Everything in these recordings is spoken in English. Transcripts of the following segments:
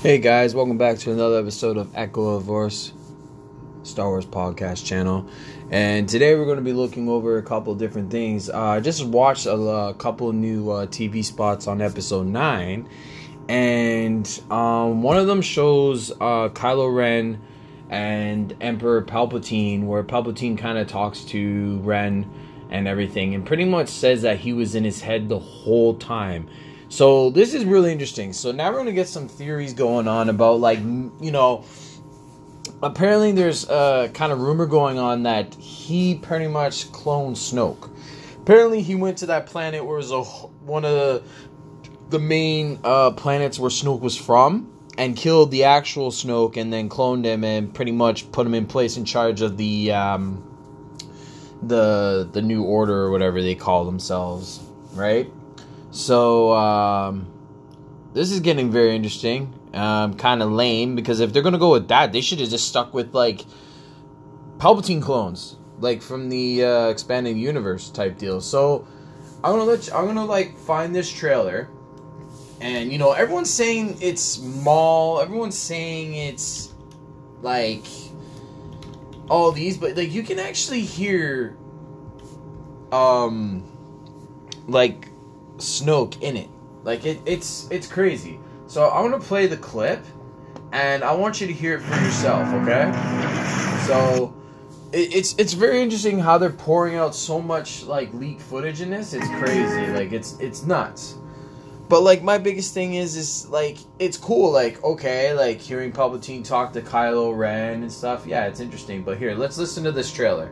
Hey guys, welcome back to another episode of Echo of Force Star Wars podcast channel. And today we're going to be looking over a couple different things. Uh, I just watched a, a couple new uh, TV spots on episode 9, and um, one of them shows uh, Kylo Ren and Emperor Palpatine, where Palpatine kind of talks to Ren and everything, and pretty much says that he was in his head the whole time so this is really interesting. So now we're gonna get some theories going on about like you know. Apparently, there's a kind of rumor going on that he pretty much cloned Snoke. Apparently, he went to that planet where was a, one of the, the main uh, planets where Snoke was from, and killed the actual Snoke, and then cloned him and pretty much put him in place in charge of the um, the the new order or whatever they call themselves, right? So um, this is getting very interesting. Um, kind of lame because if they're gonna go with that, they should have just stuck with like Palpatine clones, like from the uh, expanding universe type deal. So I'm gonna let you, I'm gonna like find this trailer, and you know everyone's saying it's Maul, everyone's saying it's like all these, but like you can actually hear um like Snoke in it. Like it, it's it's crazy. So I want to play the clip, and I want you to hear it for yourself. Okay? So it, it's it's very interesting how they're pouring out so much like leak footage in this. It's crazy. Like it's it's nuts. But like my biggest thing is is like it's cool. Like okay, like hearing Palpatine talk to Kylo Ren and stuff. Yeah, it's interesting. But here, let's listen to this trailer.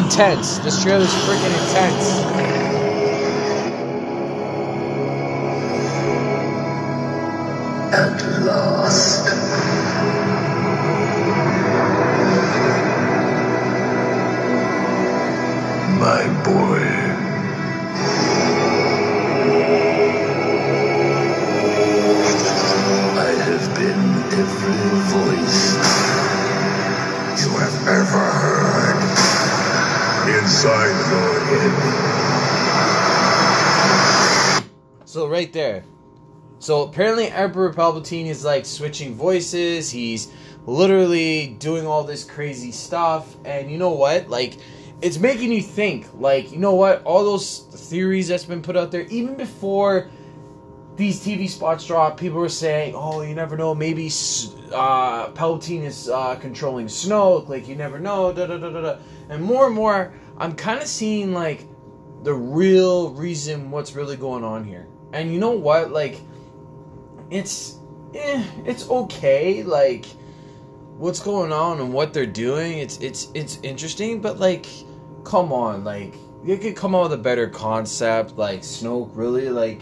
Intense. This trailer's freaking intense. Right there. So apparently Emperor Palpatine is like switching voices. He's literally doing all this crazy stuff. And you know what? Like it's making you think. Like, you know what? All those theories that's been put out there even before these TV spots drop, people were saying, "Oh, you never know. Maybe uh, Palpatine is uh, controlling Snoke. Like, you never know." Da da da da da. And more and more, I'm kind of seeing like the real reason what's really going on here. And you know what? Like, it's eh, it's okay. Like, what's going on and what they're doing. It's it's it's interesting, but like, come on, like you could come up with a better concept. Like Snoke, really, like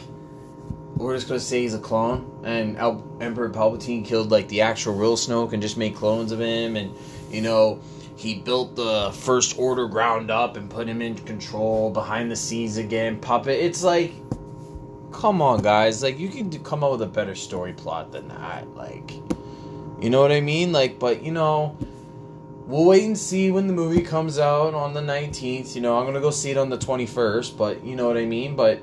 we're just gonna say he's a clone, and Emperor Palpatine killed like the actual real Snoke and just made clones of him, and you know he built the First Order ground up and put him in control behind the scenes again, puppet. It's like, come on, guys, like you can come up with a better story plot than that, like. You know what I mean? Like, but you know, we'll wait and see when the movie comes out on the 19th. You know, I'm gonna go see it on the 21st, but you know what I mean? But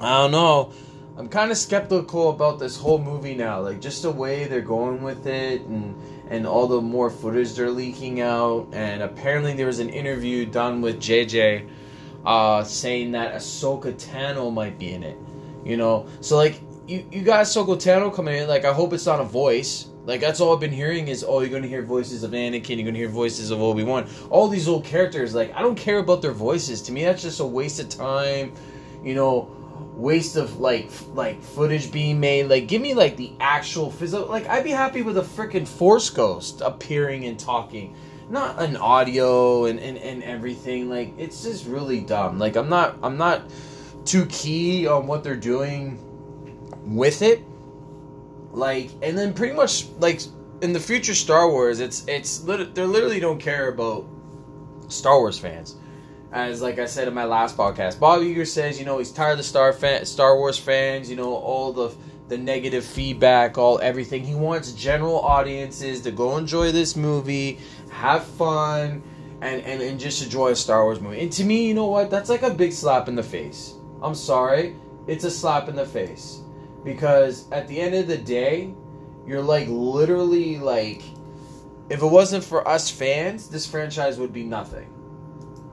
I don't know. I'm kind of skeptical about this whole movie now. Like, just the way they're going with it and and all the more footage they're leaking out. And apparently, there was an interview done with JJ uh, saying that Ahsoka Tano might be in it. You know, so like you you got Ahsoka Tano coming in. Like, I hope it's not a voice. Like that's all I've been hearing is oh you're gonna hear voices of Anakin, you're gonna hear voices of Obi Wan, all these old characters. Like I don't care about their voices. To me, that's just a waste of time. You know, waste of like like footage being made. Like give me like the actual physical. Like I'd be happy with a freaking Force Ghost appearing and talking, not an audio and, and and everything. Like it's just really dumb. Like I'm not I'm not too key on what they're doing with it like and then pretty much like in the future star wars it's it's they literally don't care about Star Wars fans. As like I said in my last podcast, Bob Iger says, you know, he's tired of Star fan, Star Wars fans, you know, all the the negative feedback, all everything. He wants general audiences to go enjoy this movie, have fun, and, and, and just enjoy a Star Wars movie. And to me, you know what? That's like a big slap in the face. I'm sorry. It's a slap in the face. Because at the end of the day, you're like literally like if it wasn't for us fans, this franchise would be nothing.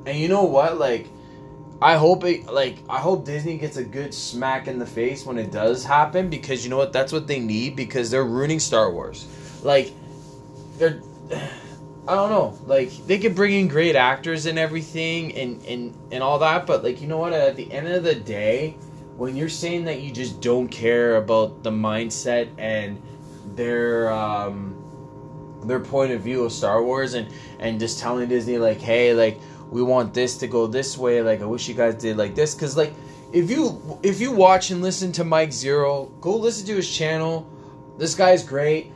And you know what? Like I hope it like I hope Disney gets a good smack in the face when it does happen because you know what? That's what they need because they're ruining Star Wars. Like they're I don't know. Like they could bring in great actors and everything and and and all that, but like you know what? At the end of the day, when you're saying that you just don't care about the mindset and their um their point of view of Star Wars and and just telling Disney like, hey, like we want this to go this way. Like I wish you guys did like this because like if you if you watch and listen to Mike Zeroh, go listen to his channel. This guy's great.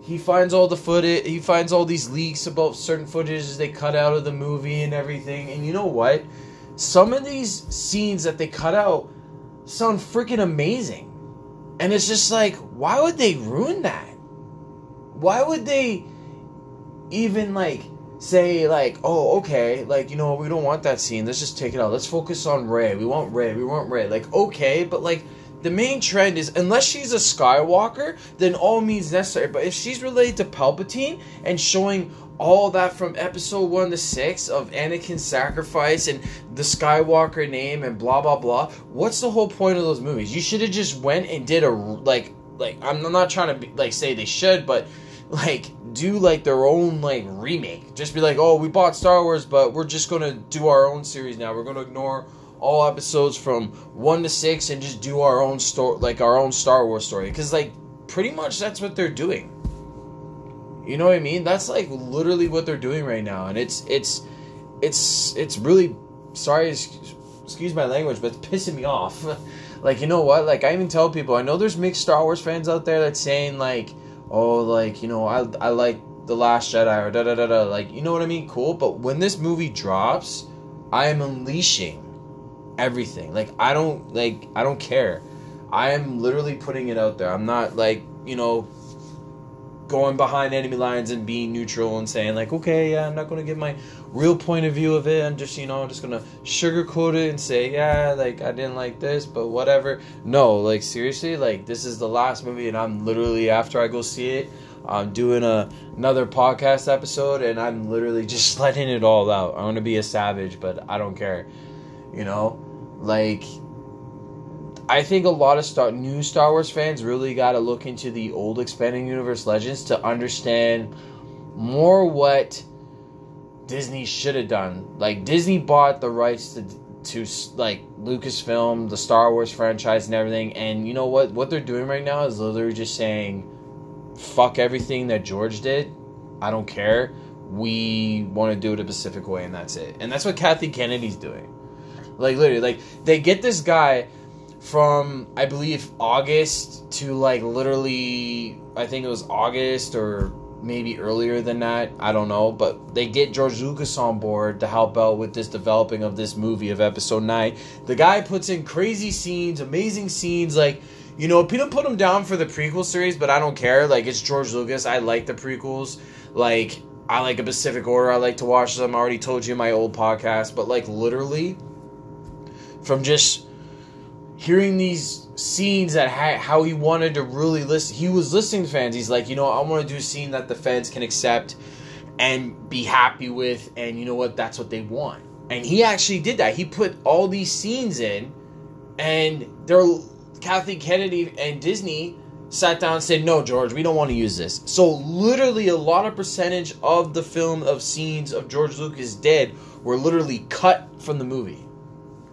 He finds all the footage. He finds all these leaks about certain footages they cut out of the movie and everything. And you know what? Some of these scenes that they cut out sound freaking amazing. And it's just like, why would they ruin that? Why would they even like say like, oh, okay, like you know, we don't want that scene. Let's just take it out. Let's focus on Rey We want Rey We want Rey Like, okay, but like the main trend is unless she's a Skywalker, then all means necessary. But if she's related to Palpatine and showing all that from episode one to six of Anakin's sacrifice and the Skywalker name and blah blah blah, what's the whole point of those movies? You should have just went and did a like like I'm not trying to be, like say they should, but like do like their own like remake. Just be like, oh, we bought Star Wars, but we're just gonna do our own series now. We're gonna ignore all episodes from one to six and just do our own story, like our own Star Wars story. Because like pretty much that's what they're doing. You know what I mean? That's like literally what they're doing right now, and it's it's it's it's really sorry, excuse my language, but it's pissing me off. like you know what? Like I even tell people, I know there's mixed Star Wars fans out there that's saying like oh, like, you know, I, I like The Last Jedi or da da da da. Like, you know what I mean? Cool. But when this movie drops, I am unleashing everything. Like, I don't, like, I don't care. I am literally putting it out there. I'm not, like, you know, going behind enemy lines and being neutral and saying like, okay, yeah, I'm not going to give my real point of view of it. I'm just, you know, I'm just going to sugarcoat it and say, yeah, like I didn't like this, but whatever. No, like seriously, like this is the last movie, and I'm literally after I go see it, I'm doing a another podcast episode, and I'm literally just letting it all out. I want to be a savage, but I don't care. You know, like I think a lot of Star, new Star Wars fans really got to look into the old expanding universe legends to understand more what Disney should have done. Like Disney bought the rights to to like Lucasfilm, the Star Wars franchise, and everything. And you know what? What they're doing right now is literally just saying, "Fuck everything that George did. I don't care. We want to do it a Pacific way, and that's it." And that's what Kathy Kennedy's doing. Like literally, like they get this guy from I believe August to like literally I think it was August or maybe earlier than that. I don't know, but they get George Lucas on board to help out with this developing of this movie of episode 9. The guy puts in crazy scenes, amazing scenes like you know, people put him down for the prequel series, but I don't care. Like it's George Lucas. I like the prequels. Like I like a Pacific Order. I like to watch them. I already told you in my old podcast, but like literally from just hearing these scenes that ha- how he wanted to really listen. He was listening to fans. He's like, you know, I want to do a scene that the fans can accept and be happy with, and you know what? That's what they want. And he actually did that. He put all these scenes in, and they're Kathy Kennedy and Disney sat down and said, "No, George, we don't want to use this." So literally, a lot of percentage of the film of scenes of George Lucas dead were literally cut from the movie,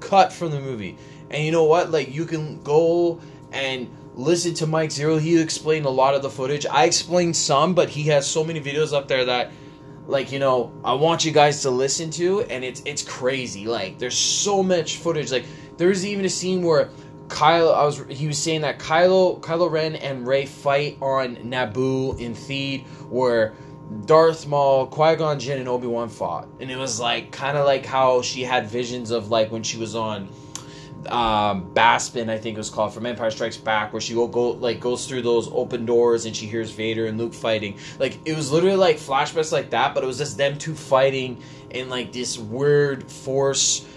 cut from the movie and you know what? Like you can go and listen to Mike Zeroh. He explained a lot of the footage. I explained some, but he has so many videos up there that like you know I want you guys to listen to and it's it's crazy. Like there's so much footage. Like there's even a scene where Kyle I was he was saying that Kylo Kylo Ren and Rey fight on Naboo in Theed where Darth Maul, Qui Gon Jinn, and Obi Wan fought, and it was like kind of like how she had visions of like when she was on um, Bespin, I think it was called from Empire Strikes Back, where she go, go like goes through those open doors and she hears Vader and Luke fighting. Like it was literally like flashbacks like that, but it was just them two fighting in like this weird force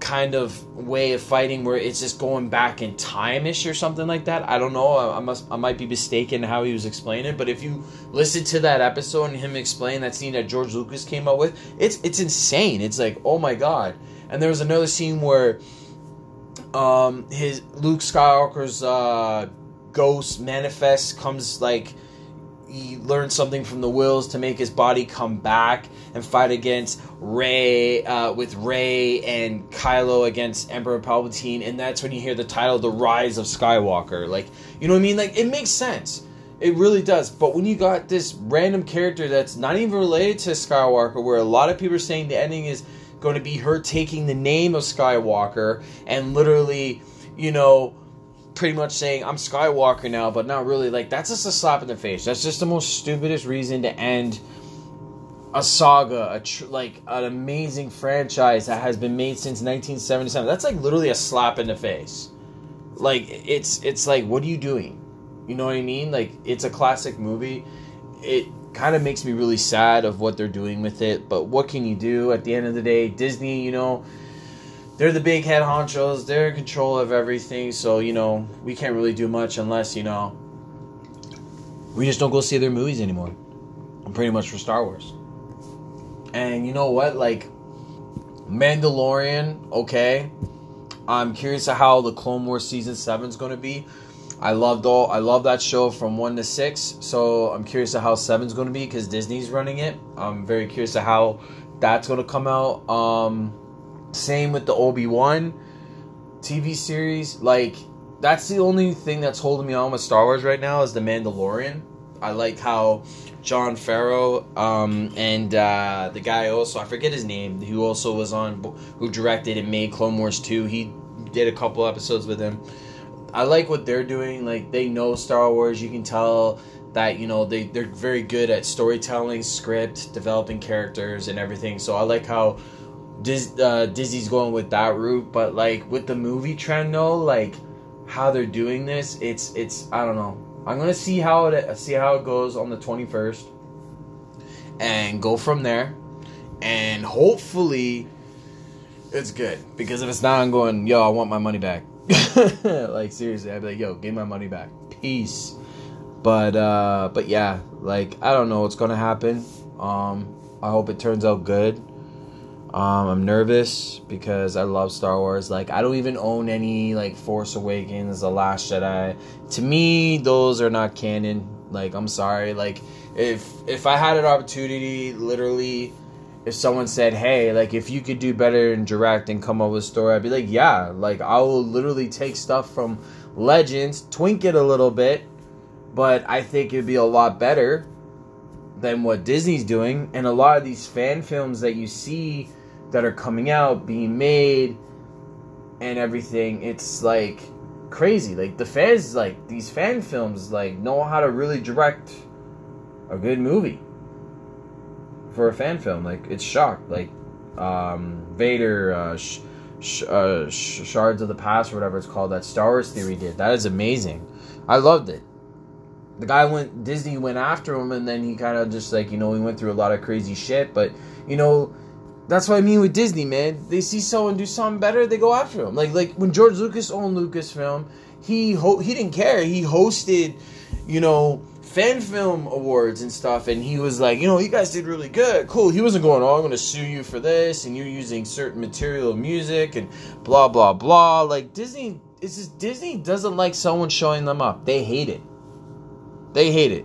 kind of way of fighting where it's just going back in time ish or something like that. I don't know. I, must I might be mistaken how he was explaining it, but if you listen to that episode and him explain that scene that George Lucas came up with, it's it's insane. It's like oh my god. And there was another scene where um his Luke Skywalker's uh ghost manifests comes like he learns something from the Whills to make his body come back and fight against Rey uh, with Rey and Kylo against Emperor Palpatine, and that's when you hear the title "The Rise of Skywalker." Like, you know what I mean? Like, it makes sense. It really does. But when you got this random character that's not even related to Skywalker, where a lot of people are saying the ending is going to be her taking the name of Skywalker and literally, you know, pretty much saying I'm Skywalker now, but not really. Like that's just a slap in the face. That's just the most stupidest reason to end a saga, a tr- like an amazing franchise that has been made since 1977. That's like literally a slap in the face. Like it's it's like what are you doing? You know what I mean? Like it's a classic movie. It kind of makes me really sad of what they're doing with it, but what can you do? At the end of the day, Disney, you know, they're the big head honchos. They're in control of everything. So you know we can't really do much unless you know we just don't go see their movies anymore. Pretty much for Star Wars. And you know what? Like Mandalorian, okay. I'm curious to how the Clone Wars season seven is going to be. I loved all. I love that show from one to six. So I'm curious to how seven's going to be because Disney's running it. I'm very curious to how that's going to come out. Um, same with the Obi Wan TV series. Like that's the only thing that's holding me on with Star Wars right now is the Mandalorian. I like how Jon Favreau um, and uh, the guy also I forget his name who also was on who directed and made Clone Wars two. He did a couple episodes with him. I like what they're doing. Like they know Star Wars. You can tell that you know they they're very good at storytelling, script, developing characters, and everything. So I like how Dis, uh, going with that route, but like with the movie trend though, like how they're doing this, it's it's I don't know. I'm gonna see how it see how it goes on the 21st, and go from there, and hopefully it's good. Because if it's not, I'm going, yo, I want my money back. like seriously, I'd be like, yo, give my money back. Peace. But uh, but yeah, like I don't know what's gonna happen. Um, I hope it turns out good. Um, I'm nervous because I love Star Wars. Like I don't even own any like Force Awakens, The Last Jedi. To me, those are not canon. Like I'm sorry. Like if if I had an opportunity, literally, if someone said, "Hey, like if you could do better and direct and come up with a story," I'd be like, "Yeah." Like I will literally take stuff from Legends, twink it a little bit, but I think it'd be a lot better than what Disney's doing. And a lot of these fan films that you see that are coming out, being made, and everything. It's like crazy. Like the fans, like these fan films, like know how to really direct a good movie for a fan film. Like it's shocked. Like um, Vader, uh, sh- sh- uh, sh- Shards of the Past, or whatever it's called, that Star Wars theory did. That is amazing. I loved it. The guy went Disney went after him, and then he kind of just like you know he went through a lot of crazy shit, but you know that's what I mean with Disney, man. They see someone do something better, they go after him. Like like when George Lucas owned Lucasfilm, he ho- he didn't care. He hosted, you know, fan film awards and stuff, and he was like, you know, you guys did really good, cool. He wasn't going, oh, I'm going to sue you for this, and you're using certain material, music, and blah blah blah. Like Disney, it's just Disney doesn't like someone showing them up. They hate it. They hate it,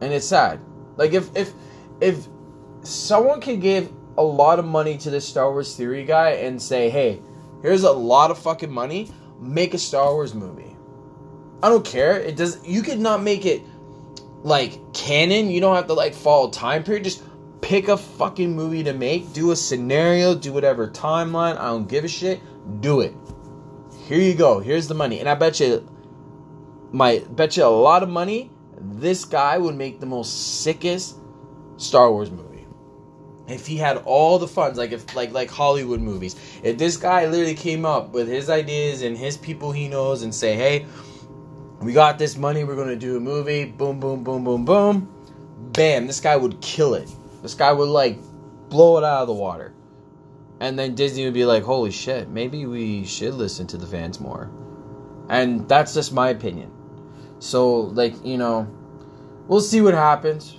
and it's sad. Like if if if someone can give a lot of money to this Star Wars theory guy and say, hey, here's a lot of fucking money, make a Star Wars movie. I don't care. It does you could not make it like canon. You don't have to like follow time period. Just pick a fucking movie to make, do a scenario, do whatever timeline. I don't give a shit. Do it. Here you go. Here's the money. And I bet you my bet you a lot of money this guy would make the most sickest Star Wars movie. If he had all the funds, like if like like Hollywood movies, if this guy literally came up with his ideas and his people he knows and say, hey, we got this money, we're gonna do a movie, boom, boom, boom, boom, boom, bam, this guy would kill it. This guy would like blow it out of the water. And then Disney would be like, holy shit, maybe we should listen to the fans more. And that's just my opinion. So, like, you know, we'll see what happens.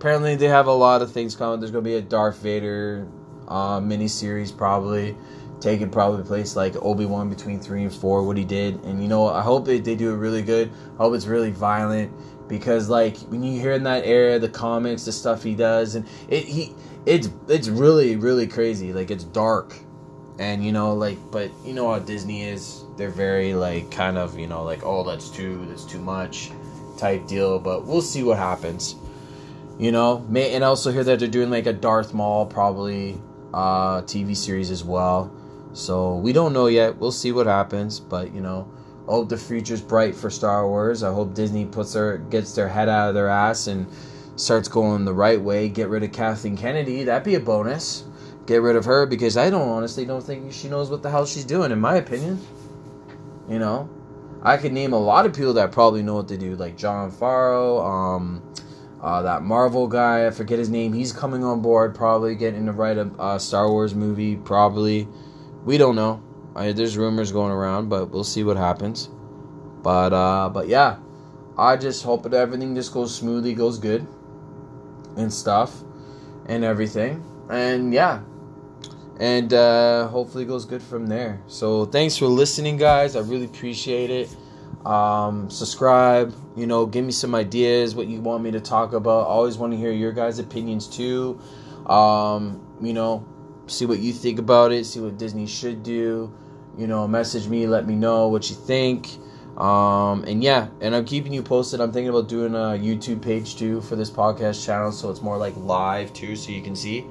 Apparently, they have a lot of things coming. There's to be a Darth Vader uh, miniseries, probably. Taking probably place like Obi Wan between three and four, what he did. And, you know, I hope they, they do it really good. I hope it's really violent. Because, like, when you hear in that era, the comics, the stuff he does, and it, he, it's, it's really, really crazy. Like, it's dark and you know like but you know how disney is they're very like kind of you know like oh that's too that's too much type deal but we'll see what happens you know may and also hear that they're doing like a darth maul probably uh tv series as well. So we don't know yet. We'll see what happens but you know I hope the future's bright for star wars. I hope disney puts their gets their head out of their ass and starts going the right way. Get rid of kathleen kennedy. That'd be a bonus. Get rid of her because I don't honestly don't think she knows what the hell she's doing, in my opinion. You know, I could name a lot of people that probably know what they do, like Jon Favreau, um, uh, that Marvel guy. I forget his name. He's coming on board, probably getting to write a Star Wars movie. Probably, we don't know. I, there's rumors going around, but we'll see what happens. But uh, but yeah, I just hope that everything just goes smoothly, goes good, and stuff, and everything. And yeah, and uh, hopefully goes good from there. So thanks for listening, guys. I really appreciate it. Um, subscribe. You know, give me some ideas what you want me to talk about. Always want to hear your guys' opinions too. Um, you know, see what you think about it. See what Disney should do. You know, message me. Let me know what you think. Um, and yeah, and I'm keeping you posted. I'm thinking about doing a YouTube page too for this podcast channel, so it's more like live too, so you can see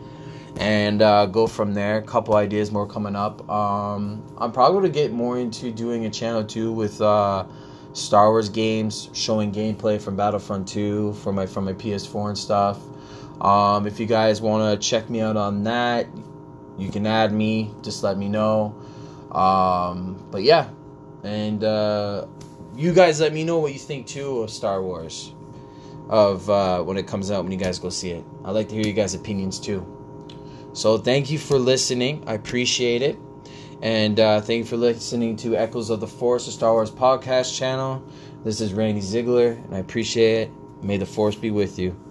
and uh, go from there. A couple ideas more coming up. Um, I'm probably going to get more into doing a channel too with uh, Star Wars games, showing gameplay from Battlefront 2 from my from my PS4 and stuff. Um, if you guys want to check me out on that, you can add me. Just let me know. Um, but yeah, and uh, you guys let me know what you think too of Star Wars, of uh, when it comes out when you guys go see it. I'd like to hear you guys' opinions too. So thank you for listening. I appreciate it. And uh, thank you for listening to Echoes of the Force, a Star Wars podcast channel. This is Randy Ziegler, and I appreciate it. May the Force be with you.